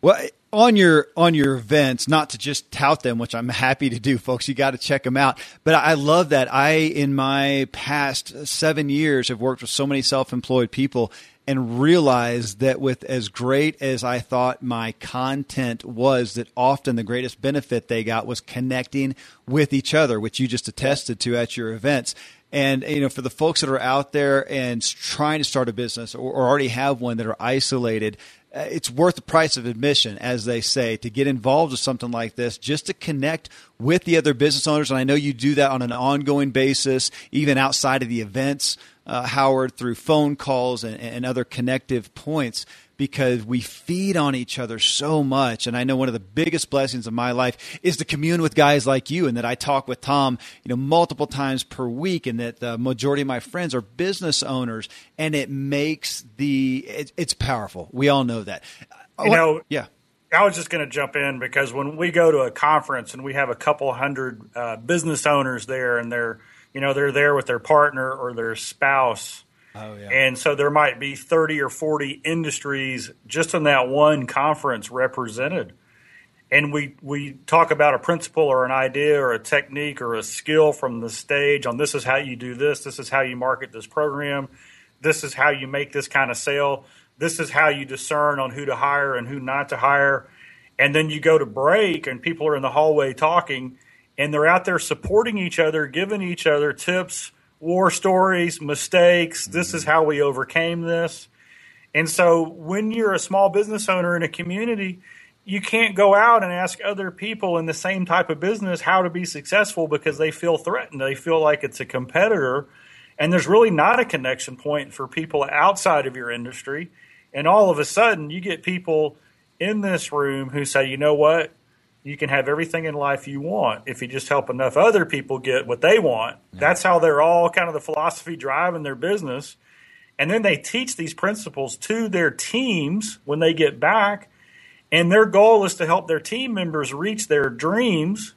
Well, on your on your events not to just tout them which i'm happy to do folks you got to check them out but i love that i in my past seven years have worked with so many self-employed people and realized that with as great as i thought my content was that often the greatest benefit they got was connecting with each other which you just attested to at your events and you know, for the folks that are out there and trying to start a business or, or already have one that are isolated, uh, it's worth the price of admission, as they say, to get involved with something like this, just to connect with the other business owners. And I know you do that on an ongoing basis, even outside of the events, uh, Howard, through phone calls and, and other connective points because we feed on each other so much. And I know one of the biggest blessings of my life is to commune with guys like you and that I talk with Tom, you know, multiple times per week and that the majority of my friends are business owners and it makes the, it, it's powerful. We all know that. You know, yeah. I was just going to jump in because when we go to a conference and we have a couple hundred uh, business owners there and they're, you know, they're there with their partner or their spouse Oh, yeah. And so there might be 30 or 40 industries just in that one conference represented. And we, we talk about a principle or an idea or a technique or a skill from the stage on this is how you do this, this is how you market this program, this is how you make this kind of sale, this is how you discern on who to hire and who not to hire. And then you go to break and people are in the hallway talking and they're out there supporting each other, giving each other tips war stories, mistakes. This is how we overcame this. And so when you're a small business owner in a community, you can't go out and ask other people in the same type of business how to be successful because they feel threatened. They feel like it's a competitor. And there's really not a connection point for people outside of your industry. And all of a sudden, you get people in this room who say, you know what? You can have everything in life you want if you just help enough other people get what they want. Yeah. That's how they're all kind of the philosophy driving their business. And then they teach these principles to their teams when they get back. And their goal is to help their team members reach their dreams.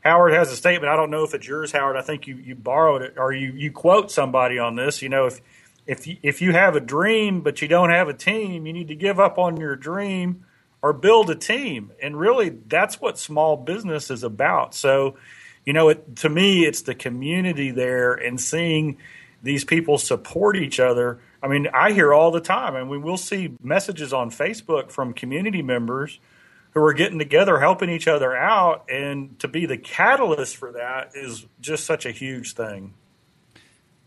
Howard has a statement. I don't know if it's yours, Howard. I think you, you borrowed it or you, you quote somebody on this. You know, if if you, if you have a dream but you don't have a team, you need to give up on your dream or build a team. And really, that's what small business is about. So, you know, it, to me, it's the community there and seeing these people support each other. I mean, I hear all the time, and we will see messages on Facebook from community members who are getting together, helping each other out. And to be the catalyst for that is just such a huge thing.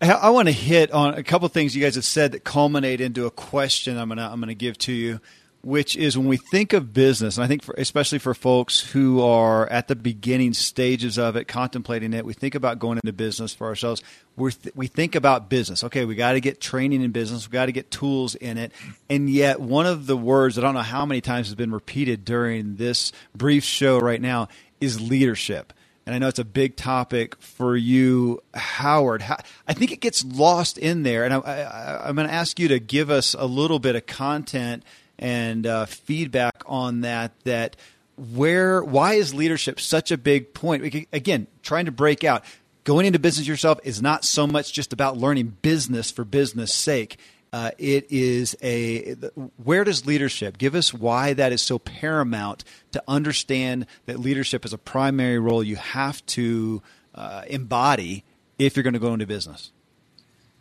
I want to hit on a couple things you guys have said that culminate into a question I'm to I'm going to give to you which is when we think of business, and I think for, especially for folks who are at the beginning stages of it, contemplating it, we think about going into business for ourselves. we th- we think about business. Okay, we got to get training in business. We got to get tools in it. And yet, one of the words I don't know how many times has been repeated during this brief show right now is leadership. And I know it's a big topic for you, Howard. I think it gets lost in there. And I, I, I'm going to ask you to give us a little bit of content and uh, feedback on that. That where why is leadership such a big point? Again, trying to break out. Going into business yourself is not so much just about learning business for business sake. Uh, it is a where does leadership give us why that is so paramount to understand that leadership is a primary role you have to uh, embody if you're going to go into business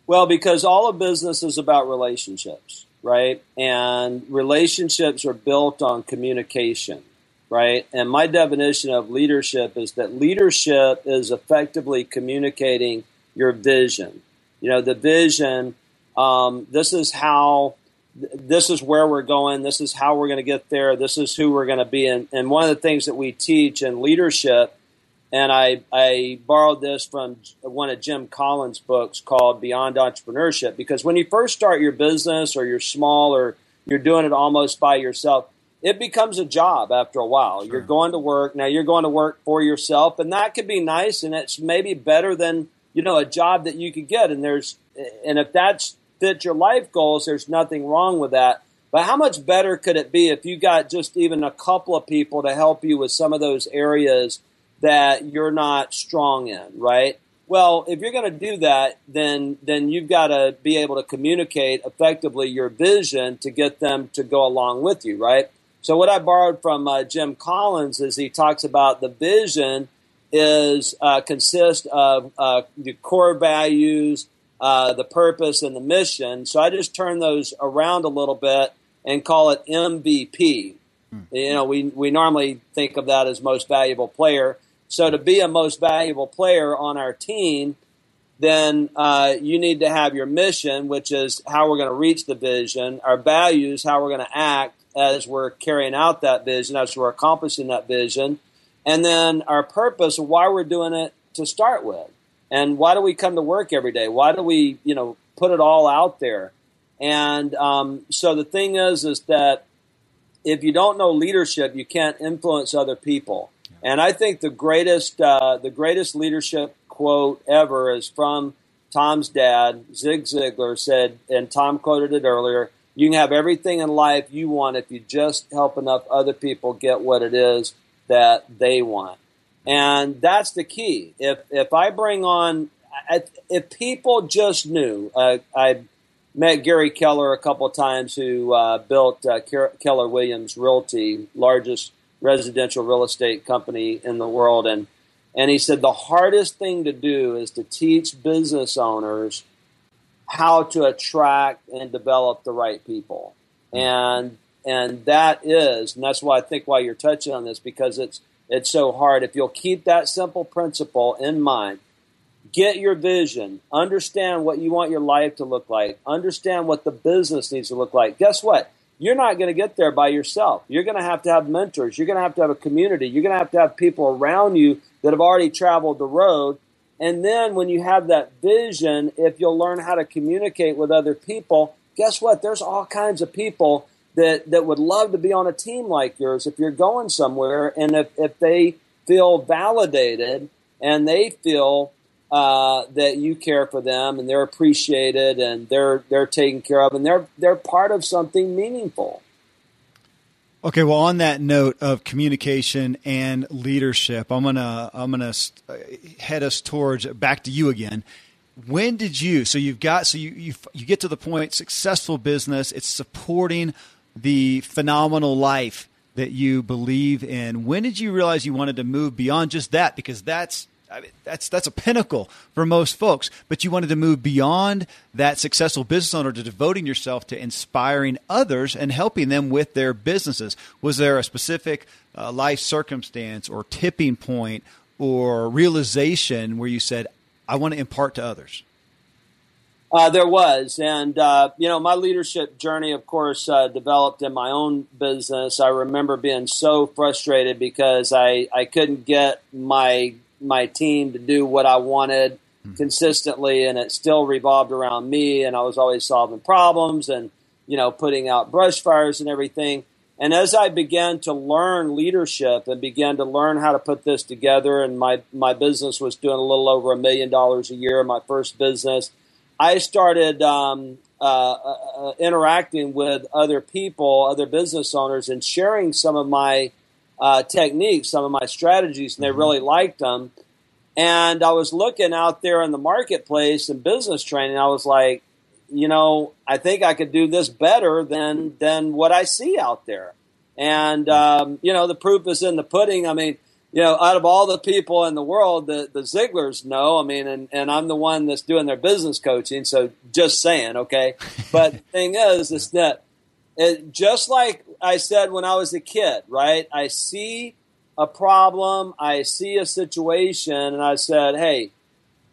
well because all of business is about relationships right? And relationships are built on communication, right? And my definition of leadership is that leadership is effectively communicating your vision. You know, the vision, um, this is how, this is where we're going, this is how we're going to get there, this is who we're going to be. And, and one of the things that we teach in leadership and I, I borrowed this from one of Jim Collins' books called Beyond Entrepreneurship because when you first start your business or you're small or you're doing it almost by yourself, it becomes a job after a while. Sure. You're going to work. Now you're going to work for yourself and that could be nice and it's maybe better than, you know, a job that you could get. And there's, and if that's fit your life goals, there's nothing wrong with that. But how much better could it be if you got just even a couple of people to help you with some of those areas that you're not strong in, right? Well, if you're going to do that, then then you've got to be able to communicate effectively your vision to get them to go along with you, right? So what I borrowed from uh, Jim Collins is he talks about the vision is uh, consists of uh, the core values, uh, the purpose, and the mission. So I just turn those around a little bit and call it MVP. Hmm. You know, we we normally think of that as most valuable player. So to be a most valuable player on our team, then uh, you need to have your mission, which is how we're going to reach the vision, our values, how we're going to act as we're carrying out that vision, as we're accomplishing that vision, and then our purpose, why we're doing it to start with, and why do we come to work every day? Why do we, you know, put it all out there? And um, so the thing is, is that if you don't know leadership, you can't influence other people. And I think the greatest, uh, the greatest leadership quote ever is from Tom's dad, Zig Ziglar said, and Tom quoted it earlier. You can have everything in life you want if you just help enough other people get what it is that they want. And that's the key. If if I bring on, if people just knew, uh, I met Gary Keller a couple times, who uh, built uh, Keller Williams Realty, largest residential real estate company in the world, and and he said the hardest thing to do is to teach business owners how to attract and develop the right people. Hmm. And and that is, and that's why I think why you're touching on this because it's it's so hard. If you'll keep that simple principle in mind, get your vision, understand what you want your life to look like, understand what the business needs to look like. Guess what? You're not going to get there by yourself. You're going to have to have mentors. You're going to have to have a community. You're going to have to have people around you that have already traveled the road. And then when you have that vision, if you'll learn how to communicate with other people, guess what? There's all kinds of people that, that would love to be on a team like yours if you're going somewhere. And if, if they feel validated and they feel uh, that you care for them and they're appreciated and they're they're taken care of and they're they're part of something meaningful. Okay, well, on that note of communication and leadership, I'm gonna I'm gonna head us towards back to you again. When did you? So you've got so you you you get to the point successful business. It's supporting the phenomenal life that you believe in. When did you realize you wanted to move beyond just that? Because that's I mean, that's that's a pinnacle for most folks. But you wanted to move beyond that successful business owner to devoting yourself to inspiring others and helping them with their businesses. Was there a specific uh, life circumstance or tipping point or realization where you said, "I want to impart to others"? Uh, there was, and uh, you know, my leadership journey, of course, uh, developed in my own business. I remember being so frustrated because I I couldn't get my my team to do what I wanted mm-hmm. consistently, and it still revolved around me. And I was always solving problems and you know putting out brush fires and everything. And as I began to learn leadership and began to learn how to put this together, and my my business was doing a little over a million dollars a year, my first business, I started um, uh, uh, uh interacting with other people, other business owners, and sharing some of my uh, techniques, some of my strategies, and they mm-hmm. really liked them. And I was looking out there in the marketplace and business training. I was like, you know, I think I could do this better than than what I see out there. And mm-hmm. um, you know, the proof is in the pudding. I mean, you know, out of all the people in the world, the the know. I mean, and and I'm the one that's doing their business coaching. So just saying, okay. (laughs) But the thing is, is that it, just like I said when I was a kid, right? I see a problem, I see a situation, and I said, hey,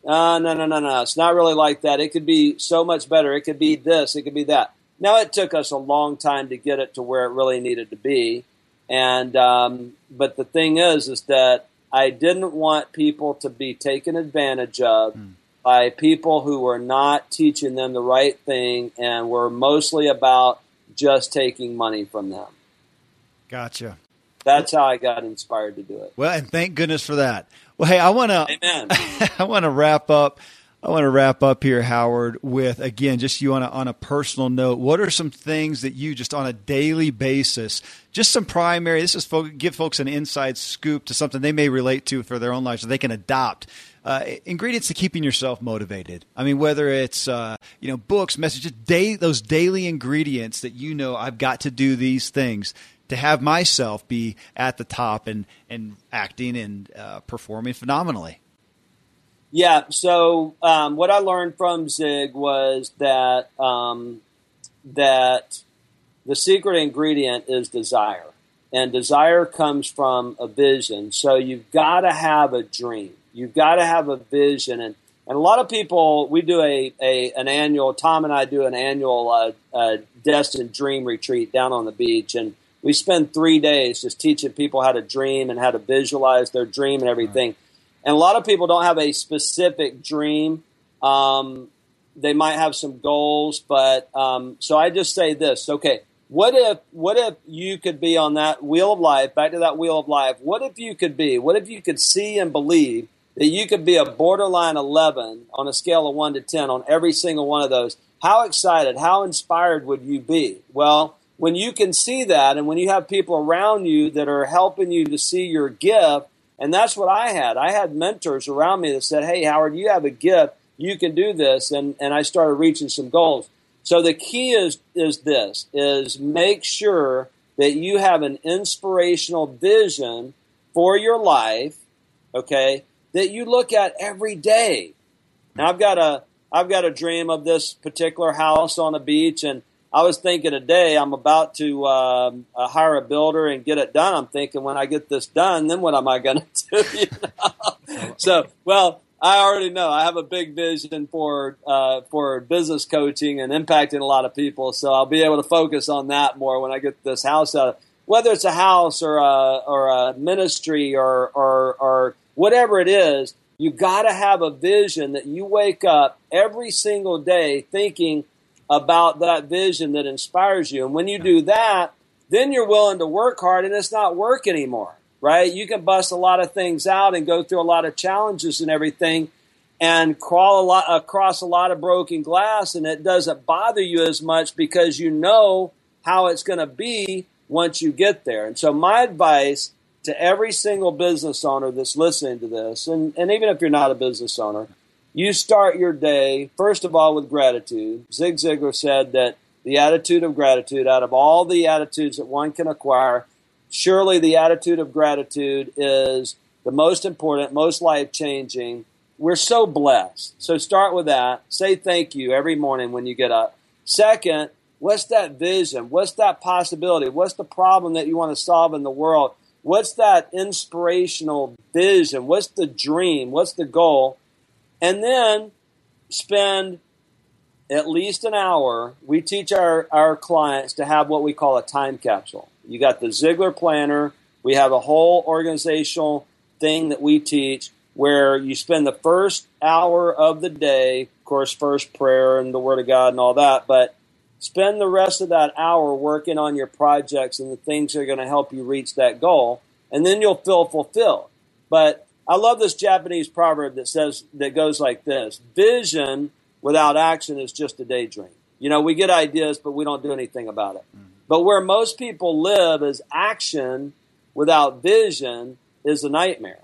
uh, no, no, no, no, it's not really like that. It could be so much better. It could be this, it could be that. Now, it took us a long time to get it to where it really needed to be. And, um, but the thing is, is that I didn't want people to be taken advantage of mm. by people who were not teaching them the right thing and were mostly about just taking money from them. Gotcha. That's how I got inspired to do it. Well, and thank goodness for that. Well, hey, I want to (laughs) I want to wrap up I want to wrap up here, Howard, with again, just you on a, on a personal note. What are some things that you just on a daily basis, just some primary, this is folk, give folks an inside scoop to something they may relate to for their own lives so they can adopt uh, ingredients to keeping yourself motivated. I mean, whether it's uh, you know books, messages, day, those daily ingredients that you know I've got to do these things to have myself be at the top and and acting and uh, performing phenomenally. Yeah. So um, what I learned from Zig was that um, that the secret ingredient is desire, and desire comes from a vision. So you've got to have a dream. You've got to have a vision, and and a lot of people we do a, a an annual. Tom and I do an annual uh, uh, destined dream retreat down on the beach, and we spend three days just teaching people how to dream and how to visualize their dream and everything. Right. And a lot of people don't have a specific dream. Um, they might have some goals, but um, so I just say this: okay, what if what if you could be on that wheel of life? Back to that wheel of life. What if you could be? What if you could see and believe that you could be a borderline eleven on a scale of one to ten on every single one of those? How excited, how inspired would you be? Well, when you can see that, and when you have people around you that are helping you to see your gift and that's what I had. I had mentors around me that said, Hey, Howard, you have a gift. You can do this. And, and I started reaching some goals. So the key is, is this, is make sure that you have an inspirational vision for your life. Okay. That you look at every day. Now I've got a, I've got a dream of this particular house on a beach and I was thinking today I'm about to um, uh, hire a builder and get it done. I'm thinking when I get this done, then what am I going (laughs) to do? You know? (laughs) so, well, I already know I have a big vision for uh, for business coaching and impacting a lot of people. So I'll be able to focus on that more when I get this house out. Whether it's a house or a or a ministry or or, or whatever it is, you got to have a vision that you wake up every single day thinking about that vision that inspires you. And when you do that, then you're willing to work hard and it's not work anymore, right? You can bust a lot of things out and go through a lot of challenges and everything and crawl a lot across a lot of broken glass and it doesn't bother you as much because you know how it's going to be once you get there. And so my advice to every single business owner that's listening to this, and, and even if you're not a business owner, you start your day, first of all, with gratitude. Zig Ziglar said that the attitude of gratitude, out of all the attitudes that one can acquire, surely the attitude of gratitude is the most important, most life changing. We're so blessed. So start with that. Say thank you every morning when you get up. Second, what's that vision? What's that possibility? What's the problem that you want to solve in the world? What's that inspirational vision? What's the dream? What's the goal? and then spend at least an hour. We teach our, our clients to have what we call a time capsule. You got the Ziglar Planner. We have a whole organizational thing that we teach where you spend the first hour of the day, of course, first prayer and the Word of God and all that, but spend the rest of that hour working on your projects and the things that are going to help you reach that goal, and then you'll feel fulfilled. But I love this Japanese proverb that says that goes like this: "Vision without action is just a daydream." You know, we get ideas, but we don't do anything about it. Mm-hmm. But where most people live is action without vision is a nightmare.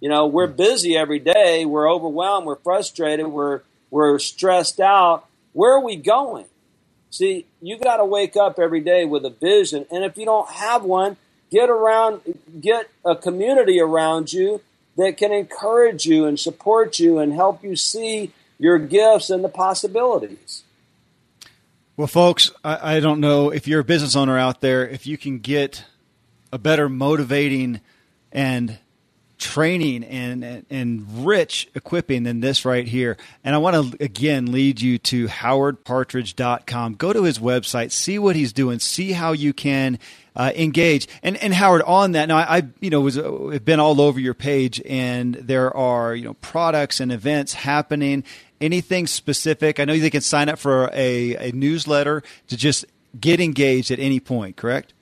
You know, we're mm-hmm. busy every day, we're overwhelmed, we're frustrated, we're we're stressed out. Where are we going? See, you got to wake up every day with a vision, and if you don't have one, get around, get a community around you that can encourage you and support you and help you see your gifts and the possibilities. Well, folks, I, I, don't know if you're a business owner out there, if you can get a better motivating and training and, and, and rich equipping than this right here. And I want to again lead you to howardpartridge.com. Go to his website, see what he's doing, see how you can uh, engage. And and Howard, on that, now I, I you know was uh, been all over your page, and there are you know products and events happening. Anything specific? I know they can sign up for a, a newsletter to just get engaged at any point. Correct?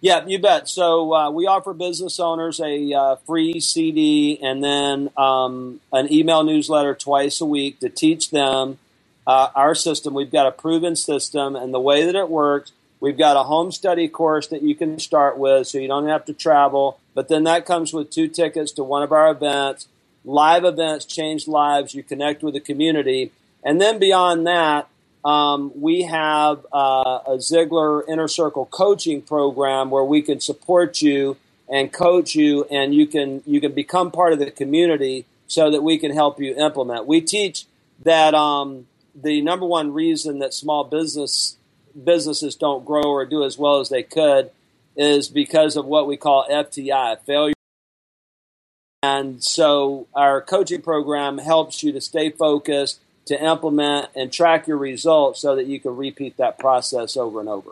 Yeah, you bet. So uh, we offer business owners a uh, free CD and then um, an email newsletter twice a week to teach them uh, our system. We've got a proven system, and the way that it works We've got a home study course that you can start with so you don't have to travel. But then that comes with two tickets to one of our events. Live events change lives. You connect with the community. And then beyond that, um, we have uh, a Ziglar Inner Circle coaching program where we can support you and coach you, and you can you can become part of the community so that we can help you implement. We teach that um, the number one reason that small business businesses don't grow or do as well as they could is because of what we call FTI, failure. And so our coaching program helps you to stay focused, to implement and track your results so that you can repeat that process over and over.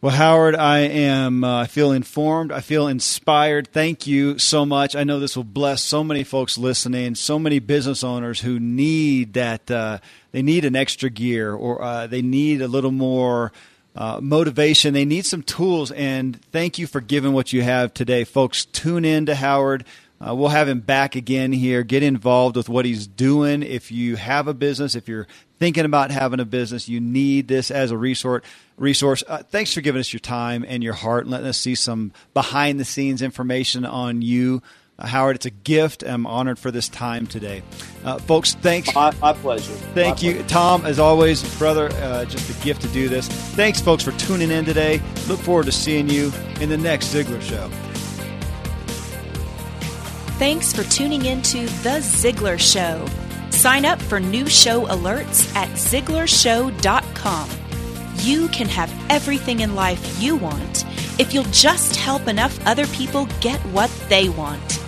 Well, Howard, I am. Uh, I feel informed. I feel inspired. Thank you so much. I know this will bless so many folks listening, so many business owners who need that. Uh, they need an extra gear, or uh, they need a little more uh, motivation. They need some tools. And thank you for giving what you have today, folks. Tune in to Howard. Uh, we'll have him back again here. Get involved with what he's doing. If you have a business, if you're thinking about having a business, you need this as a resource. Resource. Uh, thanks for giving us your time and your heart, and letting us see some behind the scenes information on you. Uh, Howard, it's a gift. I'm honored for this time today. Uh, folks, thanks. My, my pleasure. Thank my you. Pleasure. Tom, as always, brother, uh, just a gift to do this. Thanks, folks, for tuning in today. Look forward to seeing you in the next Ziglar Show. Thanks for tuning in to The Ziglar Show. Sign up for new show alerts at ZiglarShow.com. You can have everything in life you want if you'll just help enough other people get what they want.